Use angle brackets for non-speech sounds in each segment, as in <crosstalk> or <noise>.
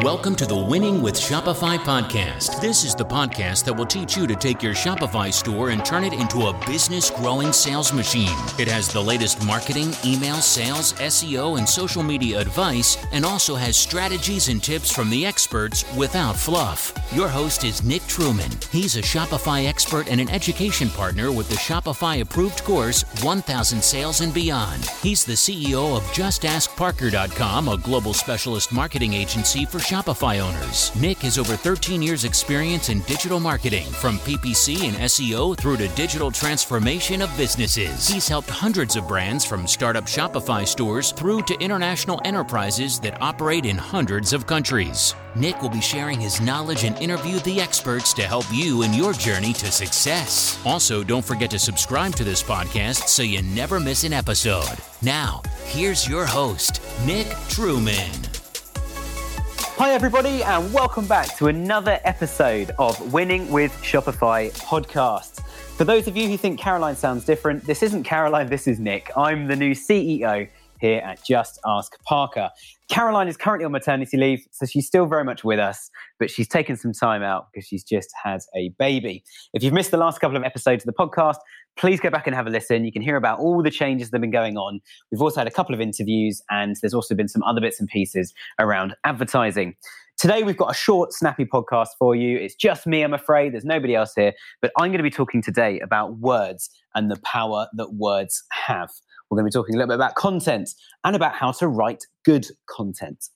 Welcome to the Winning with Shopify podcast. This is the podcast that will teach you to take your Shopify store and turn it into a business growing sales machine. It has the latest marketing, email, sales, SEO, and social media advice, and also has strategies and tips from the experts without fluff. Your host is Nick Truman. He's a Shopify expert and an education partner with the Shopify approved course 1000 Sales and Beyond. He's the CEO of JustAskParker.com, a global specialist marketing agency for Shopify owners. Nick has over 13 years' experience in digital marketing, from PPC and SEO through to digital transformation of businesses. He's helped hundreds of brands from startup Shopify stores through to international enterprises that operate in hundreds of countries. Nick will be sharing his knowledge and interview the experts to help you in your journey to success. Also, don't forget to subscribe to this podcast so you never miss an episode. Now, here's your host, Nick Truman. Hi, everybody, and welcome back to another episode of Winning with Shopify podcast. For those of you who think Caroline sounds different, this isn't Caroline, this is Nick. I'm the new CEO here at Just Ask Parker. Caroline is currently on maternity leave, so she's still very much with us, but she's taken some time out because she's just had a baby. If you've missed the last couple of episodes of the podcast, please go back and have a listen. You can hear about all the changes that have been going on. We've also had a couple of interviews, and there's also been some other bits and pieces around advertising. Today, we've got a short, snappy podcast for you. It's just me, I'm afraid. There's nobody else here. But I'm going to be talking today about words and the power that words have. We're going to be talking a little bit about content and about how to write good content.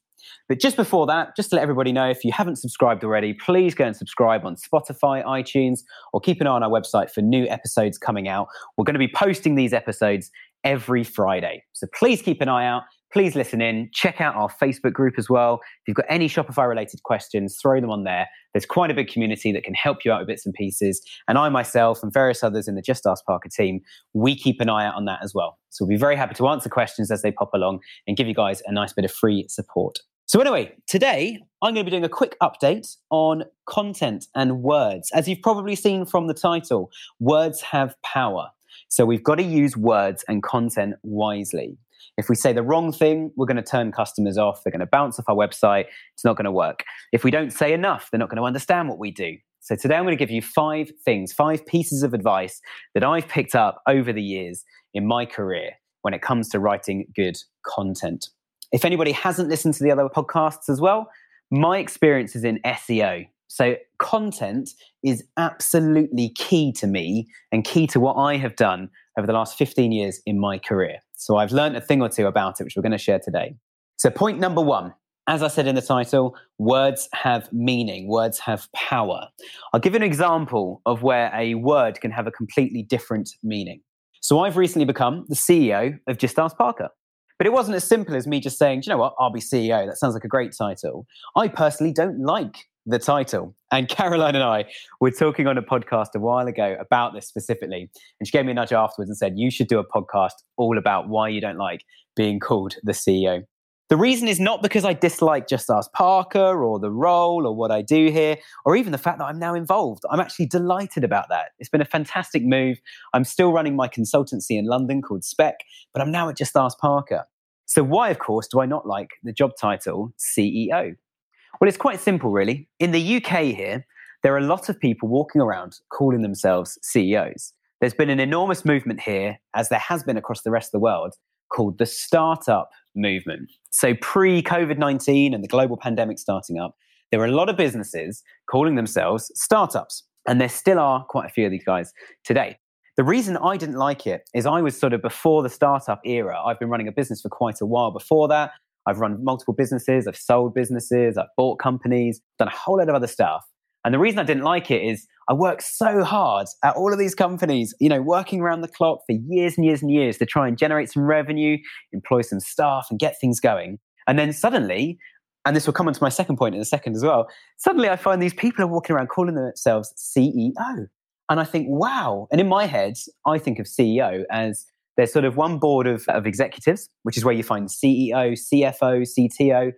But just before that, just to let everybody know, if you haven't subscribed already, please go and subscribe on Spotify, iTunes, or keep an eye on our website for new episodes coming out. We're going to be posting these episodes every Friday. So please keep an eye out. Please listen in. Check out our Facebook group as well. If you've got any Shopify related questions, throw them on there. There's quite a big community that can help you out with bits and pieces. And I myself and various others in the Just Ask Parker team, we keep an eye out on that as well. So we'll be very happy to answer questions as they pop along and give you guys a nice bit of free support. So, anyway, today I'm going to be doing a quick update on content and words. As you've probably seen from the title, words have power. So, we've got to use words and content wisely. If we say the wrong thing, we're going to turn customers off. They're going to bounce off our website. It's not going to work. If we don't say enough, they're not going to understand what we do. So, today I'm going to give you five things, five pieces of advice that I've picked up over the years in my career when it comes to writing good content. If anybody hasn't listened to the other podcasts as well, my experience is in SEO. So, content is absolutely key to me and key to what I have done over the last 15 years in my career. So, I've learned a thing or two about it, which we're going to share today. So, point number one as I said in the title, words have meaning, words have power. I'll give you an example of where a word can have a completely different meaning. So, I've recently become the CEO of Just Ask Parker. But it wasn't as simple as me just saying, you know what, I'll be CEO. That sounds like a great title. I personally don't like the title. And <laughs> Caroline and I were talking on a podcast a while ago about this specifically. And she gave me a nudge afterwards and said, you should do a podcast all about why you don't like being called the CEO. The reason is not because I dislike Just Ask Parker or the role or what I do here, or even the fact that I'm now involved. I'm actually delighted about that. It's been a fantastic move. I'm still running my consultancy in London called Spec, but I'm now at Just Ask Parker. So, why, of course, do I not like the job title CEO? Well, it's quite simple, really. In the UK here, there are a lot of people walking around calling themselves CEOs. There's been an enormous movement here, as there has been across the rest of the world, called the startup movement. So, pre COVID 19 and the global pandemic starting up, there were a lot of businesses calling themselves startups. And there still are quite a few of these guys today. The reason I didn't like it is I was sort of before the startup era. I've been running a business for quite a while before that. I've run multiple businesses, I've sold businesses, I've bought companies, done a whole lot of other stuff. And the reason I didn't like it is I worked so hard at all of these companies, you know, working around the clock for years and years and years to try and generate some revenue, employ some staff, and get things going. And then suddenly, and this will come on to my second point in a second as well, suddenly I find these people are walking around calling themselves CEO. And I think, wow. And in my head, I think of CEO as there's sort of one board of, of executives, which is where you find CEO, CFO, CTO.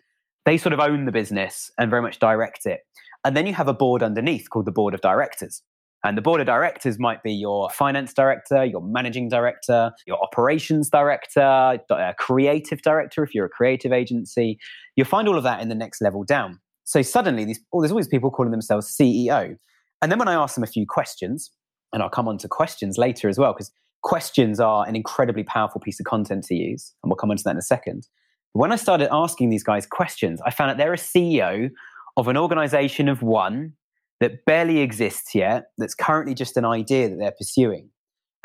They sort of own the business and very much direct it. And then you have a board underneath called the board of directors. And the board of directors might be your finance director, your managing director, your operations director, a uh, creative director if you're a creative agency. You'll find all of that in the next level down. So suddenly, these, oh, there's these people calling themselves CEO. And then when I ask them a few questions, and I'll come on to questions later as well, because questions are an incredibly powerful piece of content to use. And we'll come on to that in a second. When I started asking these guys questions, I found out they're a CEO of an organization of one that barely exists yet, that's currently just an idea that they're pursuing.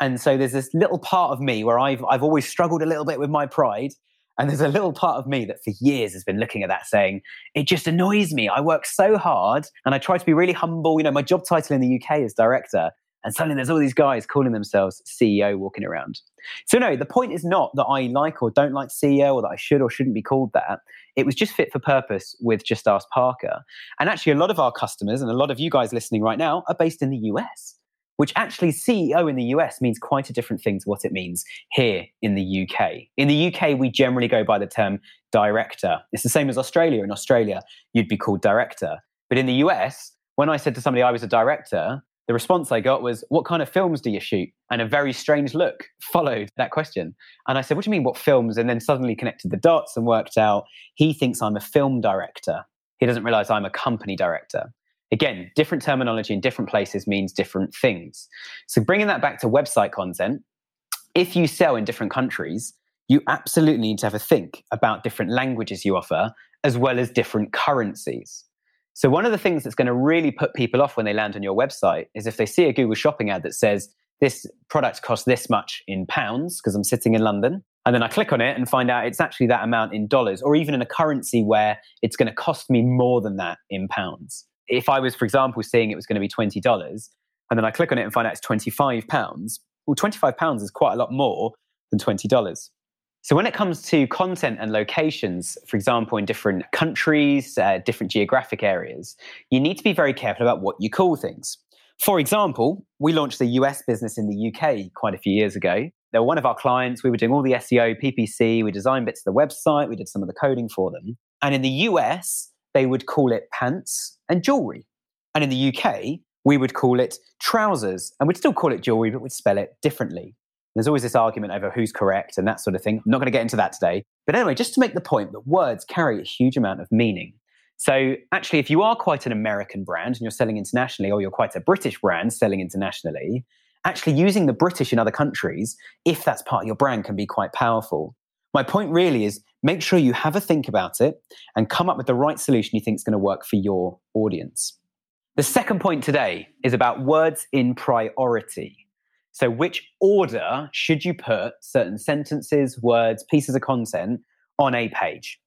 And so there's this little part of me where I've, I've always struggled a little bit with my pride. And there's a little part of me that for years has been looking at that saying, it just annoys me. I work so hard and I try to be really humble. You know, my job title in the UK is director. And suddenly there's all these guys calling themselves CEO walking around. So, no, the point is not that I like or don't like CEO or that I should or shouldn't be called that. It was just fit for purpose with Just Ask Parker. And actually, a lot of our customers and a lot of you guys listening right now are based in the US, which actually CEO in the US means quite a different thing to what it means here in the UK. In the UK, we generally go by the term director. It's the same as Australia. In Australia, you'd be called director. But in the US, when I said to somebody I was a director, the response I got was, What kind of films do you shoot? And a very strange look followed that question. And I said, What do you mean, what films? And then suddenly connected the dots and worked out he thinks I'm a film director. He doesn't realize I'm a company director. Again, different terminology in different places means different things. So bringing that back to website content, if you sell in different countries, you absolutely need to have a think about different languages you offer as well as different currencies. So, one of the things that's going to really put people off when they land on your website is if they see a Google shopping ad that says, this product costs this much in pounds, because I'm sitting in London. And then I click on it and find out it's actually that amount in dollars, or even in a currency where it's going to cost me more than that in pounds. If I was, for example, seeing it was going to be $20, and then I click on it and find out it's 25 pounds, well, 25 pounds is quite a lot more than $20. So, when it comes to content and locations, for example, in different countries, uh, different geographic areas, you need to be very careful about what you call things. For example, we launched the US business in the UK quite a few years ago. They were one of our clients. We were doing all the SEO, PPC, we designed bits of the website, we did some of the coding for them. And in the US, they would call it pants and jewelry. And in the UK, we would call it trousers. And we'd still call it jewelry, but we'd spell it differently. There's always this argument over who's correct and that sort of thing. I'm not going to get into that today. But anyway, just to make the point that words carry a huge amount of meaning. So, actually, if you are quite an American brand and you're selling internationally, or you're quite a British brand selling internationally, actually using the British in other countries, if that's part of your brand, can be quite powerful. My point really is make sure you have a think about it and come up with the right solution you think is going to work for your audience. The second point today is about words in priority. So, which order should you put certain sentences, words, pieces of content on a page?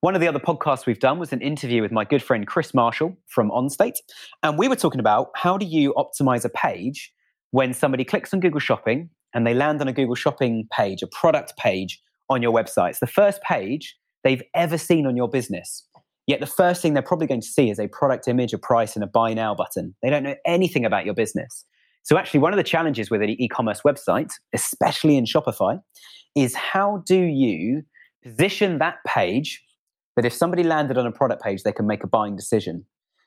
One of the other podcasts we've done was an interview with my good friend Chris Marshall from OnState. And we were talking about how do you optimize a page when somebody clicks on Google Shopping and they land on a Google Shopping page, a product page on your website. It's the first page they've ever seen on your business. Yet the first thing they're probably going to see is a product image, a price, and a buy now button. They don't know anything about your business. So, actually, one of the challenges with an e commerce website, especially in Shopify, is how do you position that page that if somebody landed on a product page, they can make a buying decision?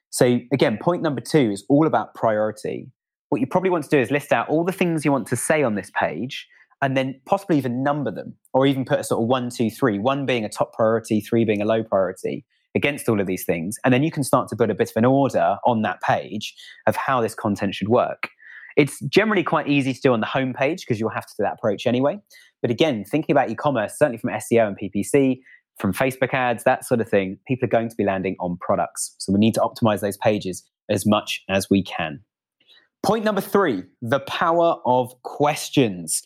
So, again, point number two is all about priority. What you probably want to do is list out all the things you want to say on this page and then possibly even number them or even put a sort of one, two, three, one being a top priority, three being a low priority against all of these things. And then you can start to put a bit of an order on that page of how this content should work. It's generally quite easy to do on the homepage because you'll have to do that approach anyway. But again, thinking about e commerce, certainly from SEO and PPC, from Facebook ads, that sort of thing, people are going to be landing on products. So we need to optimize those pages as much as we can. Point number three the power of questions.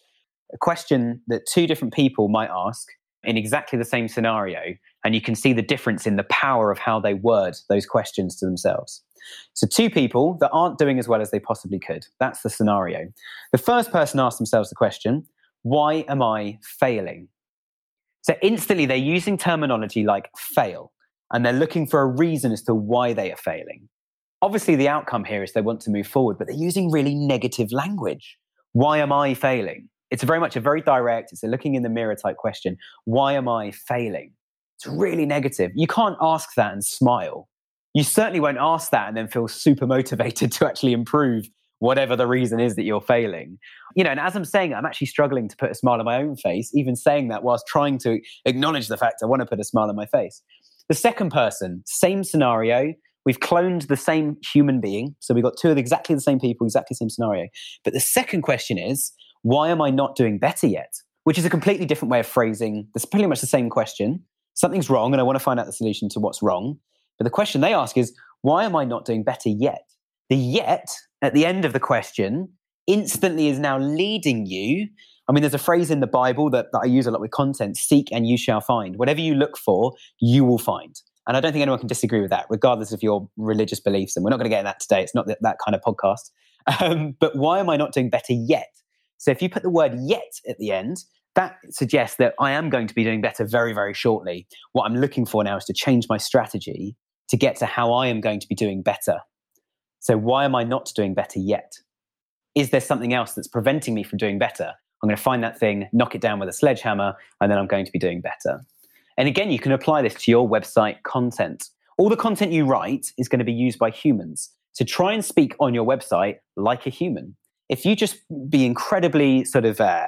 A question that two different people might ask in exactly the same scenario, and you can see the difference in the power of how they word those questions to themselves. So, two people that aren't doing as well as they possibly could. That's the scenario. The first person asks themselves the question, Why am I failing? So, instantly they're using terminology like fail, and they're looking for a reason as to why they are failing. Obviously, the outcome here is they want to move forward, but they're using really negative language. Why am I failing? It's very much a very direct, it's a looking in the mirror type question. Why am I failing? It's really negative. You can't ask that and smile you certainly won't ask that and then feel super motivated <laughs> to actually improve whatever the reason is that you're failing. You know, and as I'm saying, I'm actually struggling to put a smile on my own face, even saying that whilst trying to acknowledge the fact I want to put a smile on my face. The second person, same scenario. We've cloned the same human being. So we've got two of exactly the same people, exactly the same scenario. But the second question is, why am I not doing better yet? Which is a completely different way of phrasing. It's pretty much the same question. Something's wrong, and I want to find out the solution to what's wrong. But the question they ask is, why am I not doing better yet? The yet at the end of the question instantly is now leading you. I mean, there's a phrase in the Bible that, that I use a lot with content seek and you shall find. Whatever you look for, you will find. And I don't think anyone can disagree with that, regardless of your religious beliefs. And we're not going to get in that today. It's not that, that kind of podcast. <laughs> Um, but why am I not doing better yet? So if you put the word yet at the end, that suggests that I am going to be doing better very, very shortly. What I'm looking for now is to change my strategy to get to how I am going to be doing better. So why am I not doing better yet? Is there something else that's preventing me from doing better? I'm going to find that thing, knock it down with a sledgehammer, and then I'm going to be doing better. And again, you can apply this to your website content. All the content you write is going to be used by humans. So try and speak on your website like a human. If you just be incredibly sort of uh,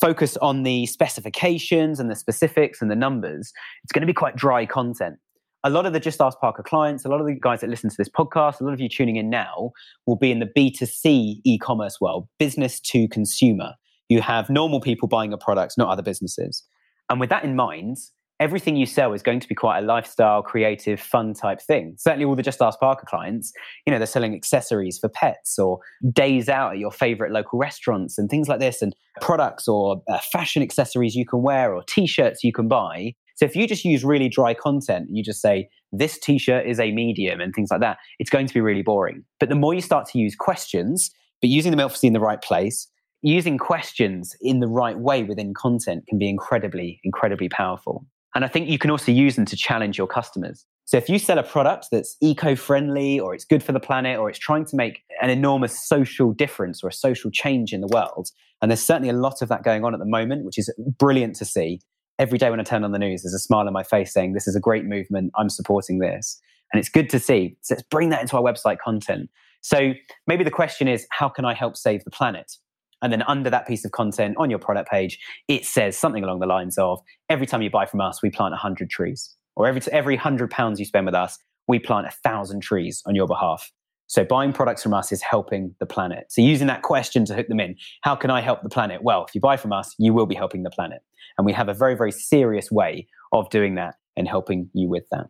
focused on the specifications and the specifics and the numbers, it's going to be quite dry content. A lot of the Just Ask Parker clients, a lot of the guys that listen to this podcast, a lot of you tuning in now will be in the B2C e commerce world, business to consumer. You have normal people buying your products, not other businesses. And with that in mind, everything you sell is going to be quite a lifestyle, creative, fun type thing. Certainly, all the Just Ask Parker clients, you know, they're selling accessories for pets or days out at your favorite local restaurants and things like this, and products or uh, fashion accessories you can wear or t shirts you can buy. So if you just use really dry content you just say, this t shirt is a medium and things like that, it's going to be really boring. But the more you start to use questions, but using them obviously in the right place, using questions in the right way within content can be incredibly, incredibly powerful. And I think you can also use them to challenge your customers. So if you sell a product that's eco-friendly or it's good for the planet or it's trying to make an enormous social difference or a social change in the world, and there's certainly a lot of that going on at the moment, which is brilliant to see. Every day when I turn on the news, there's a smile on my face saying, This is a great movement. I'm supporting this. And it's good to see. So let's bring that into our website content. So maybe the question is, How can I help save the planet? And then under that piece of content on your product page, it says something along the lines of every time you buy from us, we plant 100 trees. Or every, every 100 pounds you spend with us, we plant 1,000 trees on your behalf. So buying products from us is helping the planet. So using that question to hook them in, how can I help the planet? Well, if you buy from us, you will be helping the planet. And we have a very, very serious way of doing that and helping you with that.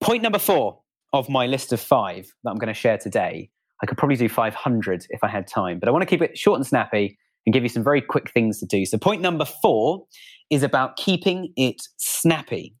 Point number four of my list of five that I'm going to share today I could probably do 500 if I had time, but I want to keep it short and snappy and give you some very quick things to do. So, point number four is about keeping it snappy.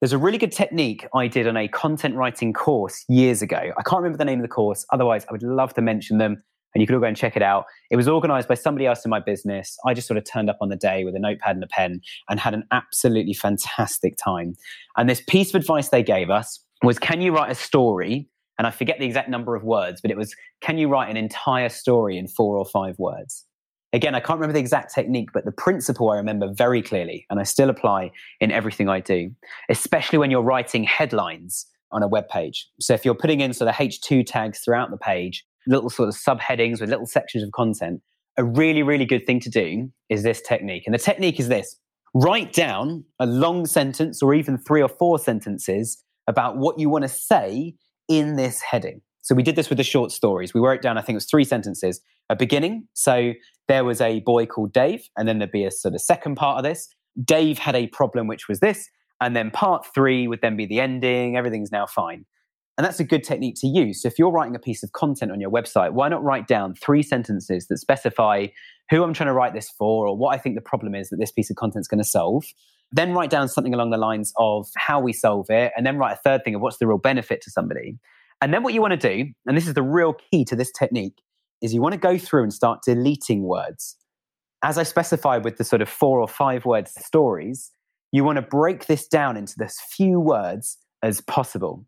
There's a really good technique I did on a content writing course years ago. I can't remember the name of the course. Otherwise, I would love to mention them and you could all go and check it out. It was organized by somebody else in my business. I just sort of turned up on the day with a notepad and a pen and had an absolutely fantastic time. And this piece of advice they gave us was can you write a story and I forget the exact number of words, but it was, can you write an entire story in four or five words? Again, I can't remember the exact technique, but the principle I remember very clearly, and I still apply in everything I do, especially when you're writing headlines on a web page. So if you're putting in sort of H2 tags throughout the page, little sort of subheadings with little sections of content, a really, really good thing to do is this technique. And the technique is this write down a long sentence or even three or four sentences about what you want to say in this heading. So we did this with the short stories. We wrote down, I think it was three sentences. A beginning. So there was a boy called Dave, and then there'd be a sort of second part of this. Dave had a problem, which was this. And then part three would then be the ending. Everything's now fine. And that's a good technique to use. So if you're writing a piece of content on your website, why not write down three sentences that specify who I'm trying to write this for or what I think the problem is that this piece of content is going to solve? Then write down something along the lines of how we solve it, and then write a third thing of what's the real benefit to somebody. And then what you want to do, and this is the real key to this technique, is you want to go through and start deleting words. As I specified with the sort of four or five word stories, you want to break this down into as few words as possible.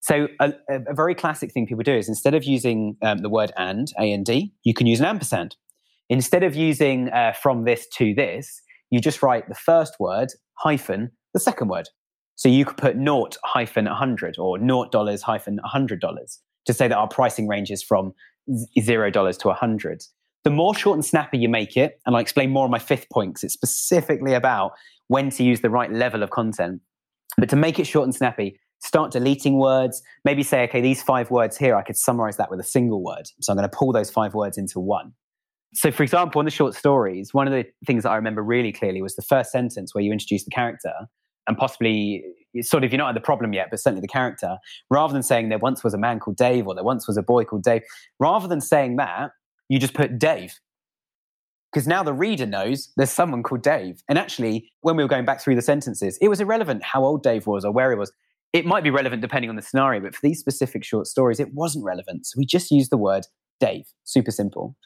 So, a, a very classic thing people do is instead of using um, the word and, A and D, you can use an ampersand. Instead of using uh, from this to this, you just write the first word hyphen the second word. So you could put naught hyphen 100 or naught dollars hyphen $100 to say that our pricing range is from zero dollars to a 100. The more short and snappy you make it, and I'll explain more on my fifth point because it's specifically about when to use the right level of content. But to make it short and snappy, start deleting words. Maybe say, okay, these five words here, I could summarize that with a single word. So I'm going to pull those five words into one. So, for example, in the short stories, one of the things that I remember really clearly was the first sentence where you introduce the character and possibly sort of you're not at the problem yet, but certainly the character, rather than saying there once was a man called Dave or there once was a boy called Dave, rather than saying that, you just put Dave. Because now the reader knows there's someone called Dave. And actually, when we were going back through the sentences, it was irrelevant how old Dave was or where he was. It might be relevant depending on the scenario, but for these specific short stories, it wasn't relevant. So we just used the word Dave. Super simple.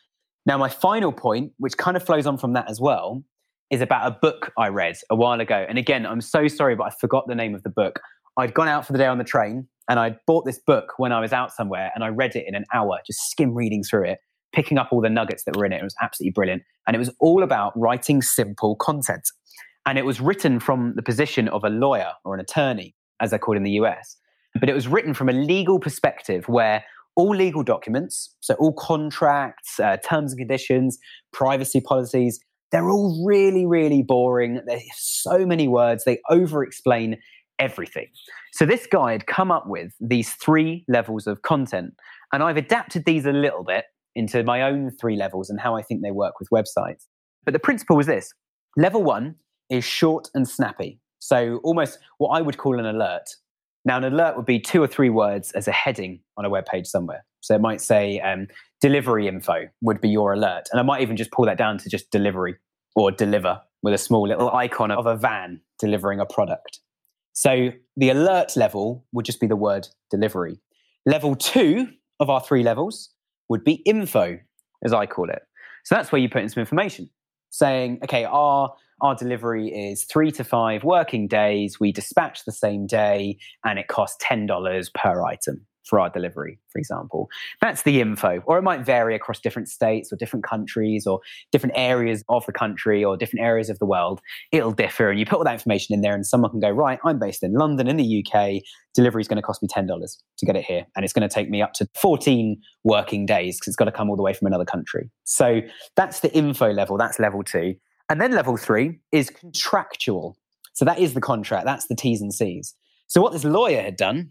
Now, my final point, which kind of flows on from that as well, is about a book I read a while ago. And again, I'm so sorry, but I forgot the name of the book. I'd gone out for the day on the train and I'd bought this book when I was out somewhere and I read it in an hour, just skim reading through it, picking up all the nuggets that were in it. It was absolutely brilliant. And it was all about writing simple content. And it was written from the position of a lawyer or an attorney, as they're called in the US. But it was written from a legal perspective where all legal documents, so all contracts, uh, terms and conditions, privacy policies, they're all really, really boring. There's so many words, they over explain everything. So this guy had come up with these three levels of content, and I've adapted these a little bit into my own three levels and how I think they work with websites. But the principle was this level one is short and snappy. So almost what I would call an alert. Now, an alert would be two or three words as a heading on a web page somewhere. So it might say um, delivery info would be your alert. And I might even just pull that down to just delivery or deliver with a small little icon of a van delivering a product. So the alert level would just be the word delivery. Level two of our three levels would be info, as I call it. So that's where you put in some information saying, okay, our our delivery is three to five working days. We dispatch the same day and it costs $10 per item for our delivery, for example. That's the info. Or it might vary across different states or different countries or different areas of the country or different areas of the world. It'll differ. And you put all that information in there, and someone can go, right, I'm based in London in the UK. Delivery is going to cost me $10 to get it here. And it's going to take me up to 14 working days because it's got to come all the way from another country. So that's the info level. That's level two. And then level three is contractual. So that is the contract, that's the T's and C's. So what this lawyer had done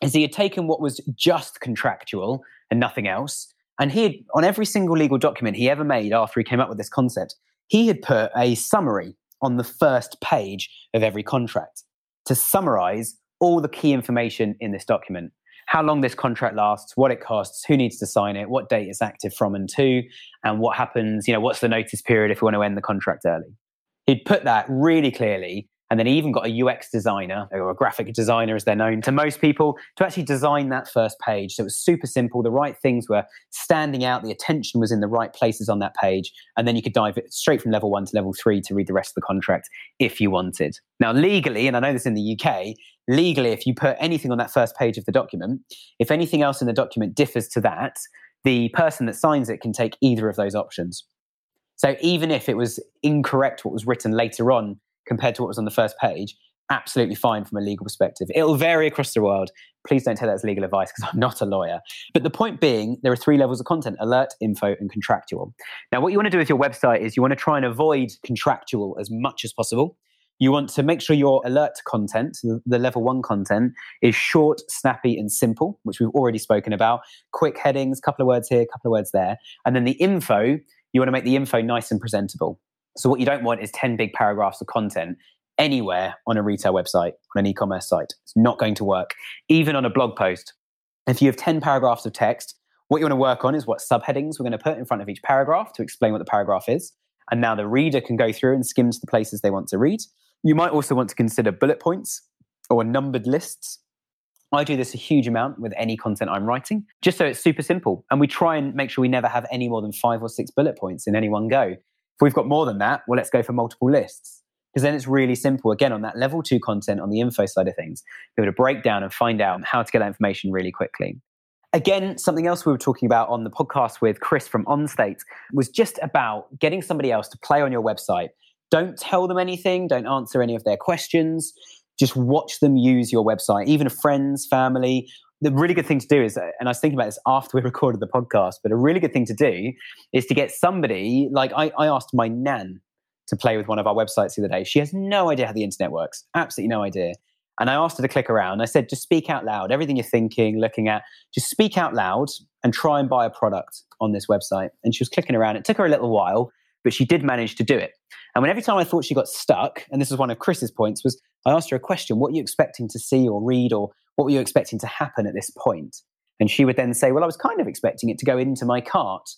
is he had taken what was just contractual and nothing else. And he had, on every single legal document he ever made after he came up with this concept, he had put a summary on the first page of every contract to summarize all the key information in this document how long this contract lasts, what it costs, who needs to sign it, what date it's active from and to, and what happens, you know, what's the notice period if we want to end the contract early. He'd put that really clearly. And then he even got a UX designer or a graphic designer, as they're known to most people, to actually design that first page. So it was super simple. The right things were standing out. The attention was in the right places on that page. And then you could dive straight from level one to level three to read the rest of the contract if you wanted. Now, legally, and I know this in the UK, legally, if you put anything on that first page of the document, if anything else in the document differs to that, the person that signs it can take either of those options. So even if it was incorrect what was written later on compared to what was on the first page, absolutely fine from a legal perspective. It'll vary across the world. Please don't take that as legal advice because I'm not a lawyer. But the point being, there are three levels of content alert, info, and contractual. Now, what you want to do with your website is you want to try and avoid contractual as much as possible. You want to make sure your alert content, the level one content, is short, snappy, and simple, which we've already spoken about. Quick headings, couple of words here, couple of words there. And then the info, you want to make the info nice and presentable. So what you don't want is 10 big paragraphs of content anywhere on a retail website, on an e commerce site. It's not going to work. Even on a blog post, if you have 10 paragraphs of text, what you want to work on is what subheadings we're going to put in front of each paragraph to explain what the paragraph is. And now the reader can go through and skim to the places they want to read. You might also want to consider bullet points or numbered lists. I do this a huge amount with any content I'm writing, just so it's super simple. And we try and make sure we never have any more than five or six bullet points in any one go. If we've got more than that, well, let's go for multiple lists. Because then it's really simple. Again, on that level two content on the info side of things, be able to break down and find out how to get that information really quickly. Again, something else we were talking about on the podcast with Chris from OnState was just about getting somebody else to play on your website don't tell them anything, don't answer any of their questions. Just watch them use your website, even friends, family. The really good thing to do is, uh, and I was thinking about this after we <laughs> recorded the podcast, but a really good thing to do is to get somebody like I, I asked my nan to play with one of our websites the other day. She has no idea how the internet works, absolutely no idea. And I asked her to click around. I said, just speak out loud. Everything you're thinking, looking at, just speak out loud and try and buy a product on this website. And she was clicking around. It took her a little while, but she did manage to do it. And when every time I thought she got stuck, and this was one of Chris's points, was I asked her a question: What are you expecting to see or read, or what were you expecting to happen at this point? And she would then say, Well, I was kind of expecting it to go into my cart.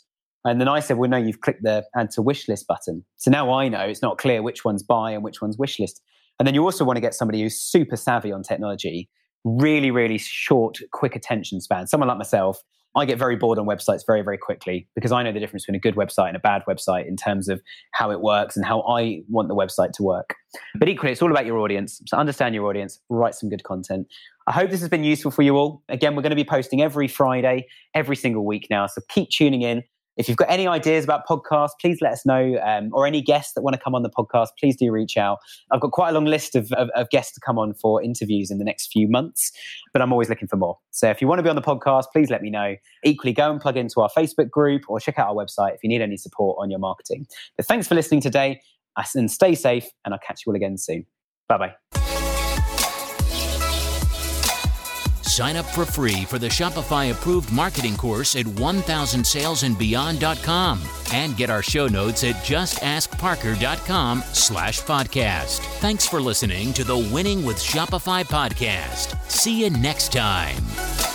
And then I said, Well, no, you've clicked the add to wish list button. So now I know it's not clear which one's buy and which one's wish list. And then you also want to get somebody who's super savvy on technology, really, really short, quick attention span. Someone like myself, I get very bored on websites very, very quickly because I know the difference between a good website and a bad website in terms of how it works and how I want the website to work. But equally, it's all about your audience. So understand your audience, write some good content. I hope this has been useful for you all. Again, we're going to be posting every Friday, every single week now. So keep tuning in. If you've got any ideas about podcasts, please let us know. Um, or any guests that want to come on the podcast, please do reach out. I've got quite a long list of, of, of, guests to come on for interviews in the next few months, but I'm always looking for more. So if you want to be on the podcast, please let me know. Equally, go and plug into our Facebook group or check out our website if you need any support on your marketing. But thanks for listening today and stay safe, and I'll catch you all again soon. Bye bye. Sign up for free for the Shopify approved marketing course at 1000salesandbeyond.com and get our show notes at justaskparker.com slash podcast. Thanks for listening to the Winning with Shopify podcast. See you next time.